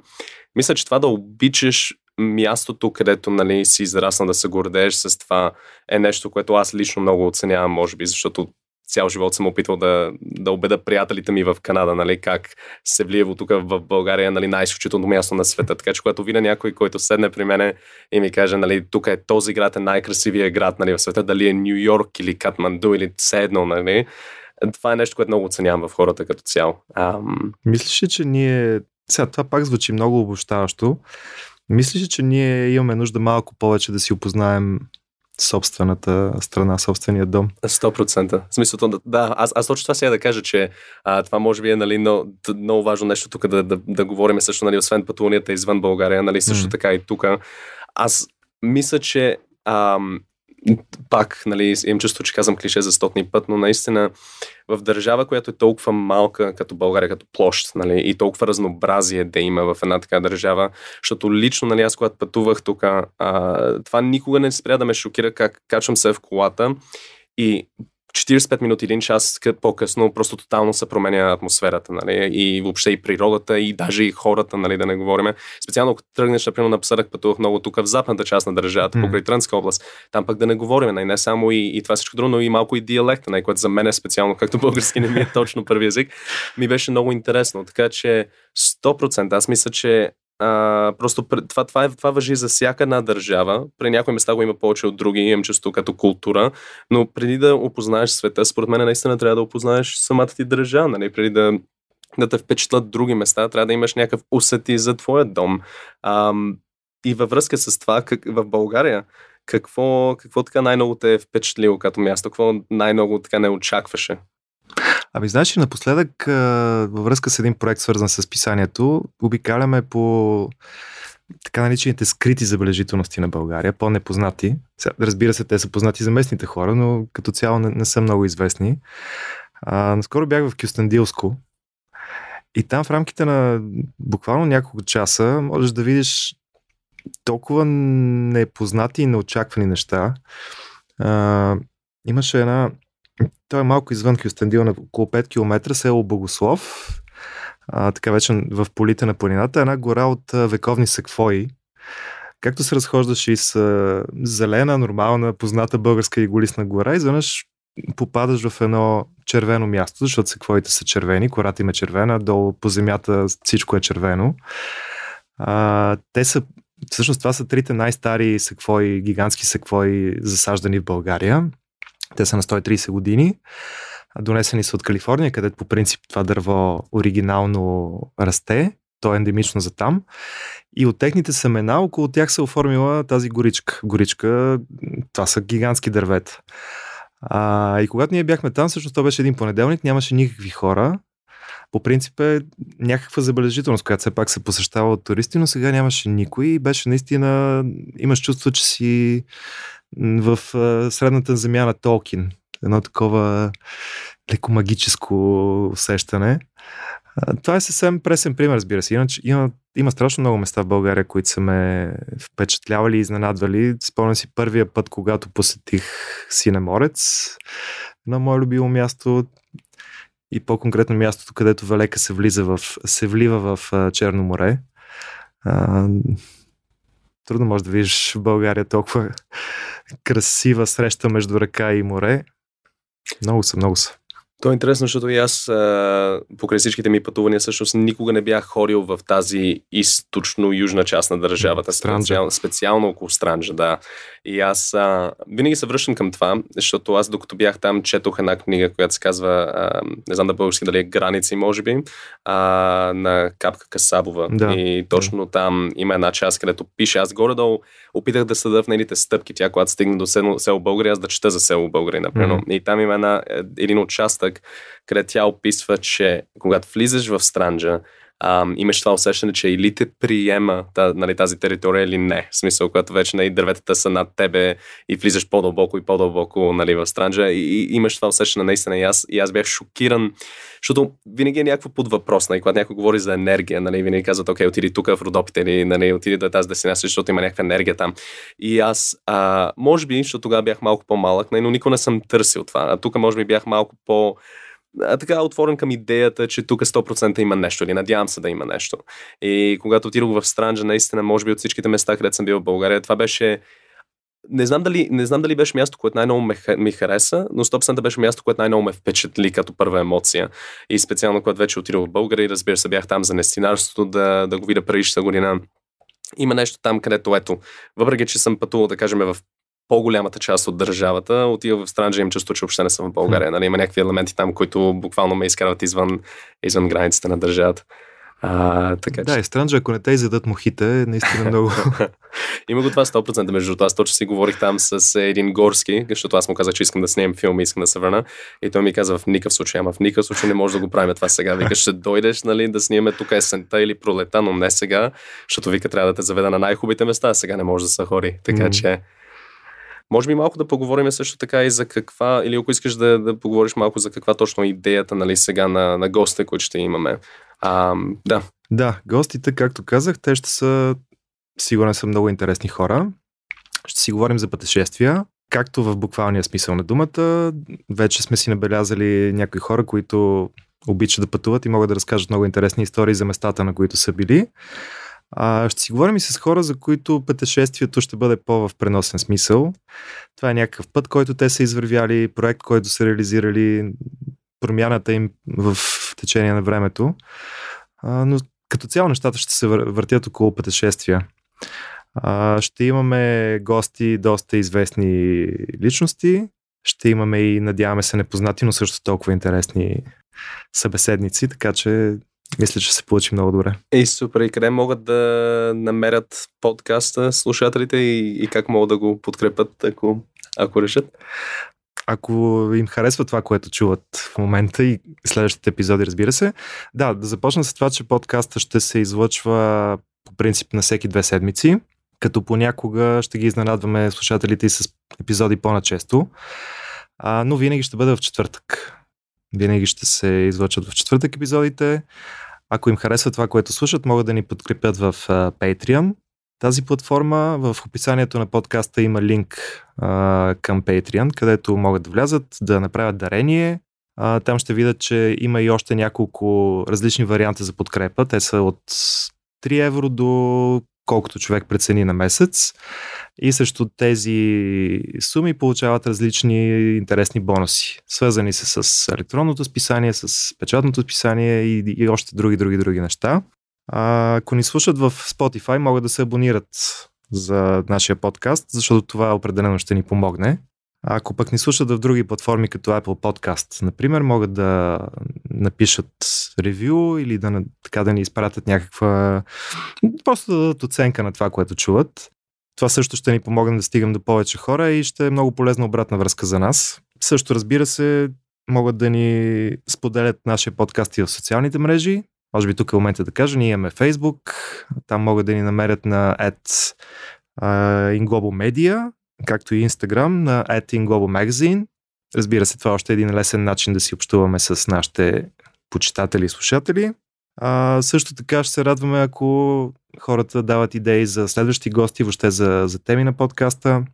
мисля, че това да обичаш мястото, където нали, си израснал да се гордееш с това е нещо, което аз лично много оценявам, може би, защото цял живот съм опитвал да, да убеда приятелите ми в Канада, нали, как се влиево тук в България, нали, най-изключително място на света. Така че когато видя някой, който седне при мене и ми каже, нали, тук е този град е най-красивия град нали, в света, дали е Нью Йорк или Катманду или все едно, нали, това е нещо, което много оценявам в хората като цяло. Ам... Мислиш ли, че ние... Сега, това пак звучи много обощаващо. Мислиш ли, че ние имаме нужда малко повече да си опознаем собствената страна, собствения дом. 100%. В смисъл, да, аз, аз точно това сега да кажа, че а, това може би е нали, много, много важно нещо тук да, да, да говорим също, нали, освен пътуванията извън България, нали, също mm. така и тук. Аз мисля, че ам, пак, нали, имам чувство, че казвам клише за стотни път, но наистина в държава, която е толкова малка като България, като площ, нали, и толкова разнообразие да има в една така държава, защото лично, нали, аз когато пътувах тук, това никога не спря да ме шокира как качвам се в колата и 45 минути, един час по-късно просто тотално се променя атмосферата, нали? И въобще и природата, и даже и хората, нали, да не говорим. Специално ако тръгнеш, например, напоследък пътувах много тук в западната част на държавата, mm. покрай Трънска област. Там пък да не говорим, нали? не само и, и това всичко друго, но и малко и диалекта, нали? което за мен е специално, както български не ми е точно първи език, ми беше много интересно. Така че 100% аз мисля, че просто това, това, е, това въжи за всяка една държава. При някои места го има повече от други, имам чувство като култура, но преди да опознаеш света, според мен наистина трябва да опознаеш самата ти държава, нали? преди да, да те впечатлят други места, трябва да имаш някакъв усети за твоя дом. А, и във връзка с това, как, в България, какво, какво така най-много те е впечатлило като място? Какво най-много така не очакваше? Ами, знаеш, напоследък във връзка с един проект, свързан с писанието, обикаляме по така наречените скрити забележителности на България, по-непознати. Разбира се, те са познати за местните хора, но като цяло не, не са много известни. А, наскоро бях в Кюстендилско и там в рамките на буквално няколко часа можеш да видиш толкова непознати и неочаквани неща. А, имаше една... Той е малко извън Кюстендил, на около 5 км, село Богослов, а, така вече в полите на планината, една гора от вековни секвои. Както се разхождаш и с зелена, нормална, позната българска иголисна гора, изведнъж попадаш в едно червено място, защото секвоите са червени, кората им е червена, долу по земята всичко е червено. А, те са, всъщност това са трите най-стари секвои, гигантски секвои, засаждани в България. Те са на 130 години. Донесени са от Калифорния, където по принцип това дърво оригинално расте. То е ендемично за там. И от техните семена около тях се оформила тази горичка. Горичка, това са гигантски дървета. А, и когато ние бяхме там, всъщност това беше един понеделник, нямаше никакви хора. По принцип е някаква забележителност, която все пак се посещава от туристи, но сега нямаше никой и беше наистина, имаш чувство, че си в средната земя на Толкин. Едно такова леко магическо усещане. Това е съвсем пресен пример, разбира се. Иначе има, има страшно много места в България, които са ме впечатлявали и изненадвали. Спомням си първия път, когато посетих Синеморец, на мое любимо място и по-конкретно мястото, където Валека се, влиза в, се влива в Черно море. Трудно може да видиш в България толкова красива среща между ръка и море. Много са, много са. То е интересно, защото и аз а, покрай всичките ми пътувания всъщност никога не бях ходил в тази източно-южна част на държавата. Специално, специално около Странджа, да. И аз а, винаги се връщам към това, защото аз докато бях там, четох една книга, която се казва, а, не знам да български дали е Граници, може би, а, на Капка Касабова. Да. И точно там има една част, където пише, аз горе-долу опитах да съда в нейните стъпки. Тя, когато стигна до село, село Българи, аз да чета за село Българи, например. Mm-hmm. И там има една, един участък, където тя описва, че когато влизаш в Странджа, имаш това усещане, че или те приема та, нали, тази територия или не. В смисъл, когато вече нали, дърветата са над тебе и влизаш по-дълбоко и по-дълбоко нали, в странджа и, и имаш това усещане наистина. И аз, и аз бях шокиран, защото винаги е някакво под въпрос. Нали, когато някой говори за енергия, нали, винаги казват, окей, отиди тук в Родопите или нали, отиди до тази дестинация, защото има някаква енергия там. И аз, а, може би, защото тогава бях малко по-малък, нали, но никога не съм търсил това. А тук, може би, бях малко по- а, така отворен към идеята, че тук 100% има нещо или надявам се да има нещо. И когато отидох в Странджа, наистина, може би от всичките места, където съм бил в България, това беше не знам, дали, не знам дали беше място, което най-много ме, ми хареса, но 100% беше място, което най-много ме впечатли като първа емоция. И специално, когато вече отидох в България, разбира се, бях там за нестинарството, да, да го видя предишната година. Има нещо там, където ето, въпреки че съм пътувал, да кажем, в по-голямата част от държавата, отива в Странджа и им чувство, че въобще не съм в България. Нали, има някакви елементи там, които буквално ме изкарват извън, извън границите на държавата. А, така, да, и Странджа, ако не те изядат мухите, е наистина много. (laughs) Има го това 100% между това. Аз точно си говорих там с един горски, защото аз му казах, че искам да снимам филм и искам да се върна. И той ми каза в никакъв случай, ама в никакъв случай не може да го правим това сега. Вика, ще дойдеш, нали, да снимаме тук есента или пролета, но не сега, защото вика трябва да те заведа на най-хубавите места, а сега не може да се хори. Така mm. че може би малко да поговорим също така и за каква, или ако искаш да, да поговориш малко за каква точно идеята нали, сега на, на гостите, които ще имаме. А, да. Да, гостите, както казах, те ще са, сигурен са много интересни хора. Ще си говорим за пътешествия, както в буквалния смисъл на думата. Вече сме си набелязали някои хора, които обичат да пътуват и могат да разкажат много интересни истории за местата, на които са били. А, ще си говорим и с хора, за които пътешествието ще бъде по-в преносен смисъл. Това е някакъв път, който те са извървяли, проект, който са реализирали, промяната им в течение на времето. А, но като цяло нещата ще се въртят около пътешествия. А, ще имаме гости, доста известни личности. Ще имаме и, надяваме се, непознати, но също толкова интересни събеседници, така че мисля, че се получи много добре. И супер. И къде могат да намерят подкаста слушателите и, и как могат да го подкрепят, ако, ако решат? Ако им харесва това, което чуват в момента и следващите епизоди, разбира се. Да, да започна с това, че подкаста ще се излъчва по принцип на всеки две седмици, като понякога ще ги изненадваме слушателите и с епизоди по-начесто. А, но винаги ще бъде в четвъртък. Винаги ще се излъчат в четвъртък епизодите. Ако им харесва това, което слушат, могат да ни подкрепят в Patreon. Тази платформа в описанието на подкаста има линк uh, към Patreon, където могат да влязат, да направят дарение. Uh, там ще видят, че има и още няколко различни варианти за подкрепа. Те са от 3 евро до колкото човек прецени на месец. И срещу тези суми получават различни интересни бонуси, свързани се с електронното списание, с печатното списание и, и още други, други, други неща. А, ако ни слушат в Spotify, могат да се абонират за нашия подкаст, защото това определено ще ни помогне. Ако пък ни слушат в други платформи, като Apple Podcast, например, могат да напишат ревю или да, така да ни изпратят някаква просто да дадат оценка на това, което чуват. Това също ще ни помогне да стигам до повече хора и ще е много полезна обратна връзка за нас. Също, разбира се, могат да ни споделят нашия подкаст и в социалните мрежи. Може би тук е момента да кажа, ние имаме Facebook, там могат да ни намерят на at uh, Inglobo Media, както и Instagram на at Inglobo Magazine. Разбира се, това е още един лесен начин да си общуваме с нашите почитатели и слушатели. А, също така ще се радваме, ако хората дават идеи за следващи гости, въобще за, за теми на подкаста.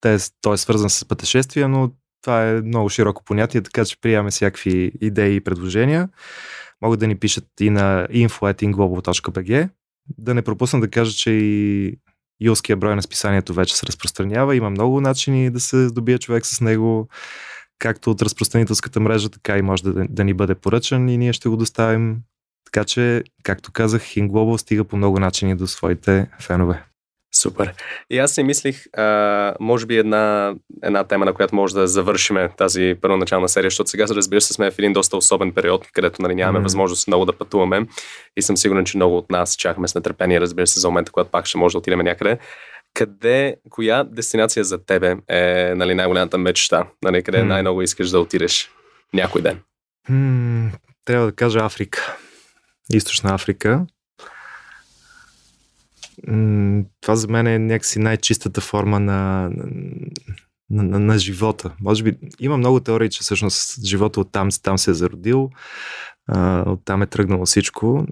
Те, той е свързан с пътешествия, но това е много широко понятие, така че приемаме всякакви идеи и предложения. Могат да ни пишат и на info.inglobo.bg. Да не пропусна да кажа, че и юлския брой на списанието вече се разпространява. Има много начини да се здобие човек с него, както от разпространителската мрежа, така и може да, да ни бъде поръчан и ние ще го доставим така че, както казах, Inglobo стига по много начини до своите фенове. Супер. И аз си мислих, а, може би една, една тема, на която може да завършиме тази първоначална серия, защото сега, разбира се, сме в един доста особен период, където нали, нямаме mm. възможност много да пътуваме и съм сигурен, че много от нас чакаме с нетърпение, разбира се, за момента, когато пак ще може да отидем някъде. Къде, коя дестинация за тебе е нали, най-голямата мечта? Нали, къде mm. най-много искаш да отидеш някой ден? Mm, трябва да кажа Африка. Източна Африка. Това за мен е някакси най-чистата форма на, на, на, на живота. Може би има много теории, че всъщност живота оттам, там се е зародил, оттам е тръгнало всичко.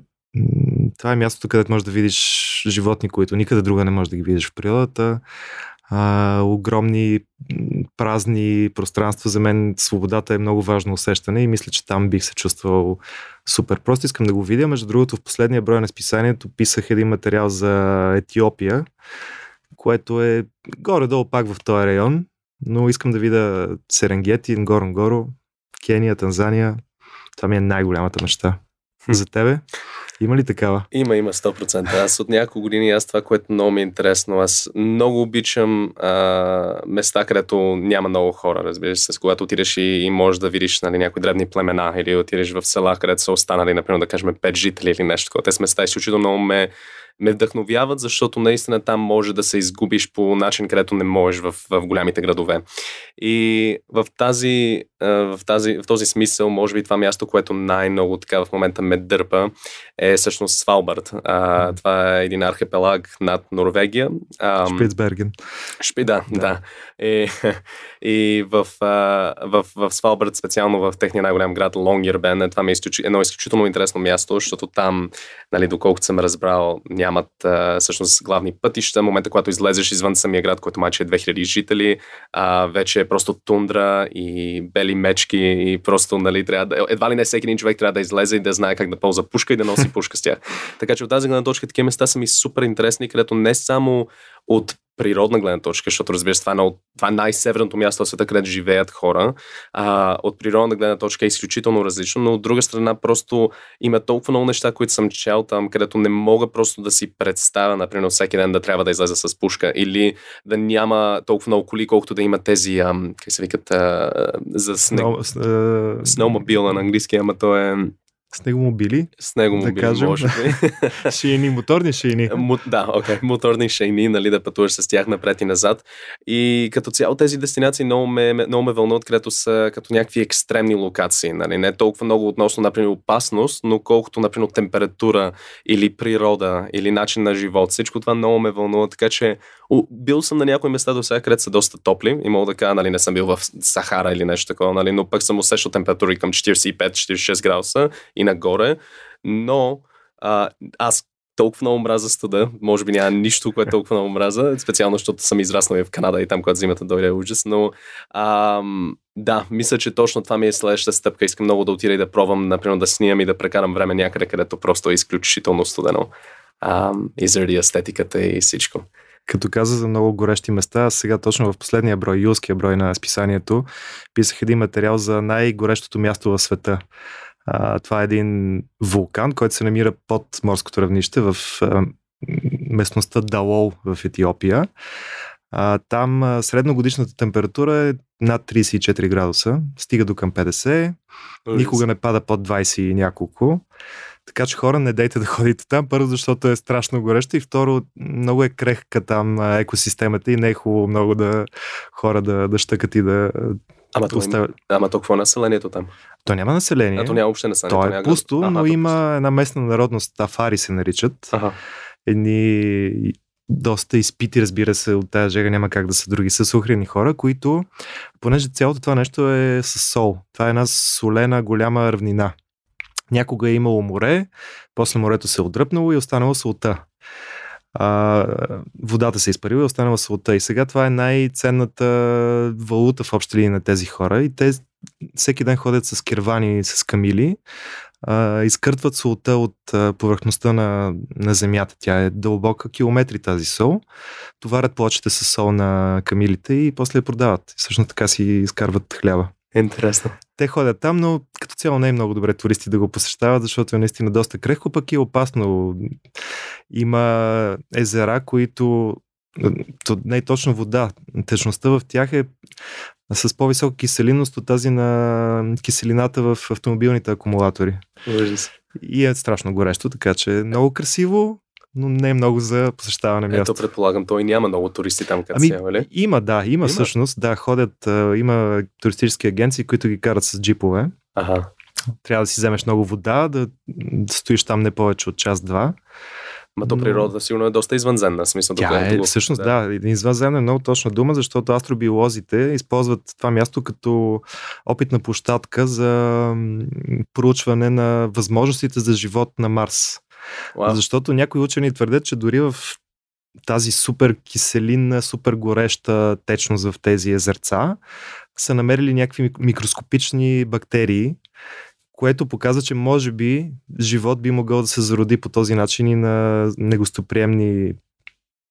Това е мястото, където можеш да видиш животни, които никъде друга не можеш да ги видиш в природата а, огромни празни пространства. За мен свободата е много важно усещане и мисля, че там бих се чувствал супер. Просто искам да го видя. Между другото, в последния брой на списанието писах един материал за Етиопия, което е горе-долу пак в този район, но искам да видя Серенгети, Нгоронгоро, Кения, Танзания. Това ми е най-голямата мечта. За тебе? Има ли такава? Има, има 100%. Аз от няколко години, аз това, което много ми е интересно, аз много обичам а, места, където няма много хора, разбираш се, когато отидеш и, и можеш да видиш нали, някои дребни племена или отидеш в села, където са останали, например, да кажем, пет жители или нещо такова. Те с места изключително ме ме вдъхновяват, защото наистина там може да се изгубиш по начин, където не можеш в, в голямите градове. И в, тази, в, тази, в този смисъл, може би това място, което най-много така в момента ме дърпа, е всъщност Свалбард. А, това е един архипелаг над Норвегия. А, Шпицберген. Шпи, да, да. да. И, (laughs) и в, в, в Свалбард, специално в техния най-голям град Лонгирбен, това ми е едно изключително интересно място, защото там, нали, доколкото съм разбрал, нямат а, всъщност главни пътища. Момента, когато излезеш извън самия град, който маче е 2000 жители, а, вече е просто тундра и бели мечки и просто, нали, трябва да, едва ли не всеки един човек трябва да излезе и да знае как да ползва пушка и да носи пушка с тях. Така че от тази гледна точка такива места са ми супер интересни, където не само от природна гледна точка, защото разбира се, това е, това е най-северното място в света, където живеят хора. А, от природна гледна точка е изключително различно, но от друга страна просто има толкова много неща, които съм чел там, където не мога просто да си представя, например, всеки ден да трябва да излезе с пушка или да няма толкова много коли, колкото да има тези, ам, как се викат, а, за снег... Snow, uh... Snowmobile на английски, ама то е Снегомобили. Снегомобили, Да кажем. може би. (laughs) Шейни, моторни шейни. Мо, да, окей. Okay. Моторни шейни, нали, да пътуваш с тях напред и назад. И като цяло тези дестинации много ме, много ме вълнуват, където са като някакви екстремни локации. Нали? Не толкова много относно, например, опасност, но колкото, например, температура или природа или начин на живот. Всичко това много ме вълнува, така че бил съм на някои места до сега, където са доста топли и мога да кажа, нали, не съм бил в Сахара или нещо такова, нали, но пък съм усещал температури към 45-46 градуса и нагоре, но а, аз толкова много мраза студа. Може би няма нищо, което толкова много мраза. Специално, защото съм израснал и в Канада и там, когато зимата дойде е ужас. Но ам, да, мисля, че точно това ми е следващата стъпка. Искам много да отида и да пробвам, например, да снимам и да прекарам време някъде, където просто е изключително студено. Ам, и заради естетиката и всичко. Като каза за много горещи места, сега точно в последния брой, юлския брой на списанието, писах един материал за най-горещото място в света. А, това е един вулкан, който се намира под морското равнище в а, местността Далол в Етиопия. А, там а, средногодишната температура е над 34 градуса, стига до към 50, никога не пада под 20 и няколко. Така че хора, не дейте да ходите там. Първо, защото е страшно горещо и второ, много е крехка там а, екосистемата и не е хубаво много да хора да, да щъкат и да Ама, то, оставят. ама то какво е населението там? То няма население. А то няма въобще население. то е няма... пусто, Ага, но то има една местна народност, афари се наричат. Ага. Едни доста изпити, разбира се, от тази жега няма как да са други, са сухрени хора, които, понеже цялото това нещо е с сол. Това е една солена голяма равнина. Някога е имало море, после морето се е отдръпнало и е останала солта. А, водата се е изпарила и е останала солта. И сега това е най-ценната валута в общи линии на тези хора. И те всеки ден ходят с кервани, с камили, а, изкъртват солта от а, повърхността на, на земята. Тя е дълбока километри тази сол. Товарят плочите с сол на камилите и после я продават. Всъщност така си изкарват хляба. Интересно. Те ходят там, но като цяло не е много добре туристи да го посещават, защото е наистина доста крехко, пък и опасно. Има езера, които то не е точно вода. Течността в тях е с по-висока киселинност от тази на киселината в автомобилните акумулатори. Ужас. И е страшно горещо, така че е много красиво, но не е много за посещаване място. Ето, предполагам, той няма много туристи там, като Ами, цяло, ли? има, да, има, Има? всъщност, да, ходят, а, има туристически агенции, които ги карат с джипове. Ага. Трябва да си вземеш много вода, да, да стоиш там не повече от час-два. Ма то природата сигурно е доста извънземна, смисъл. Тя доколкото е, го- всъщност, да, да извънземно е много точна дума, защото астробиолозите използват това място като опитна площадка за проучване на възможностите за живот на Марс. Уау. Защото някои учени твърдят, че дори в тази супер киселинна, супер гореща течност в тези езерца са намерили някакви мик- микроскопични бактерии, което показва, че може би живот би могъл да се зароди по този начин и на негостоприемни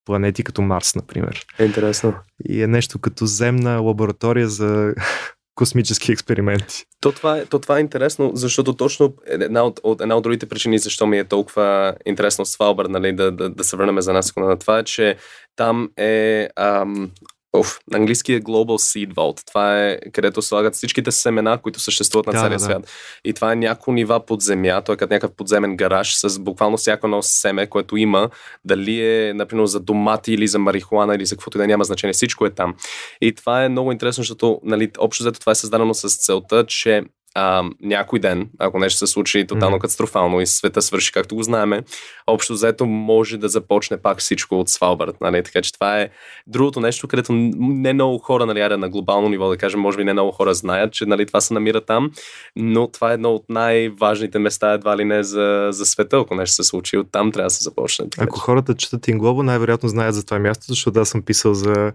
планети като Марс, например. Интересно. И е нещо като земна лаборатория за (laughs) космически експерименти. То това, е, то това е интересно, защото точно една от, от, една от другите причини, защо ми е толкова интересно Свалбър, нали, да, да, да се върнем за нас на това, е, че там е ам, Оф, на английски е Global Seed Vault. Това е където слагат всичките семена, които съществуват на Да, целия да, свят. И това е няколко нива под земя. Той е като някакъв подземен гараж с буквално всяко едно семе, което има. Дали е, например, за домати или за марихуана или за каквото и да няма значение. Всичко е там. И това е много интересно, защото нали, общо взето това е създадено с целта, че а, някой ден, ако нещо се случи тотално mm-hmm. катастрофално и света свърши както го знаеме, общо взето може да започне пак всичко от Свалбард. Нали? Така че това е другото нещо, където не много хора, нали, аре, на глобално ниво, да кажем, може би не много хора знаят, че нали, това се намира там, но това е едно от най-важните места, едва ли не за, за света, ако нещо се случи. Оттам трябва да се започне. Така Ако че- хората четат Инглобо, най-вероятно знаят за това място, защото аз съм писал за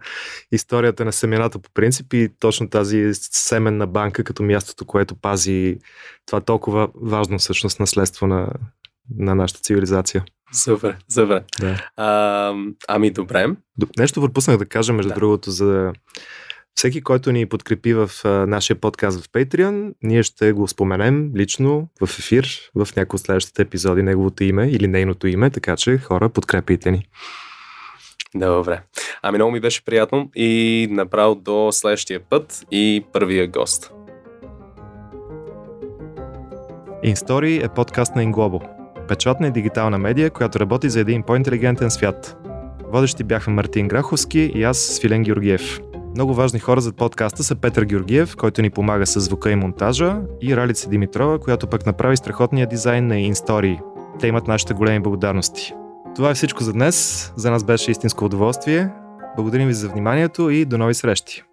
историята на семената по принцип и точно тази семенна банка като мястото, което пази това толкова важно всъщност наследство на, на нашата цивилизация. Супер, супер. Да. А, ами добре. Нещо пропуснах да кажа, между да. другото, за всеки, който ни подкрепи в а, нашия подкаст в Patreon, ние ще го споменем лично в ефир в някои от следващите епизоди неговото име или нейното име, така че хора, подкрепите ни. Добре. Ами много ми беше приятно и направо до следващия път и първия гост. InStory е подкаст на InGlobo, печатна и дигитална медия, която работи за един по-интелигентен свят. Водещи бяха Мартин Граховски и аз Свилен Георгиев. Много важни хора за подкаста са Петър Георгиев, който ни помага с звука и монтажа, и Ралица Димитрова, която пък направи страхотния дизайн на InStory. Те имат нашите големи благодарности. Това е всичко за днес. За нас беше истинско удоволствие. Благодарим ви за вниманието и до нови срещи!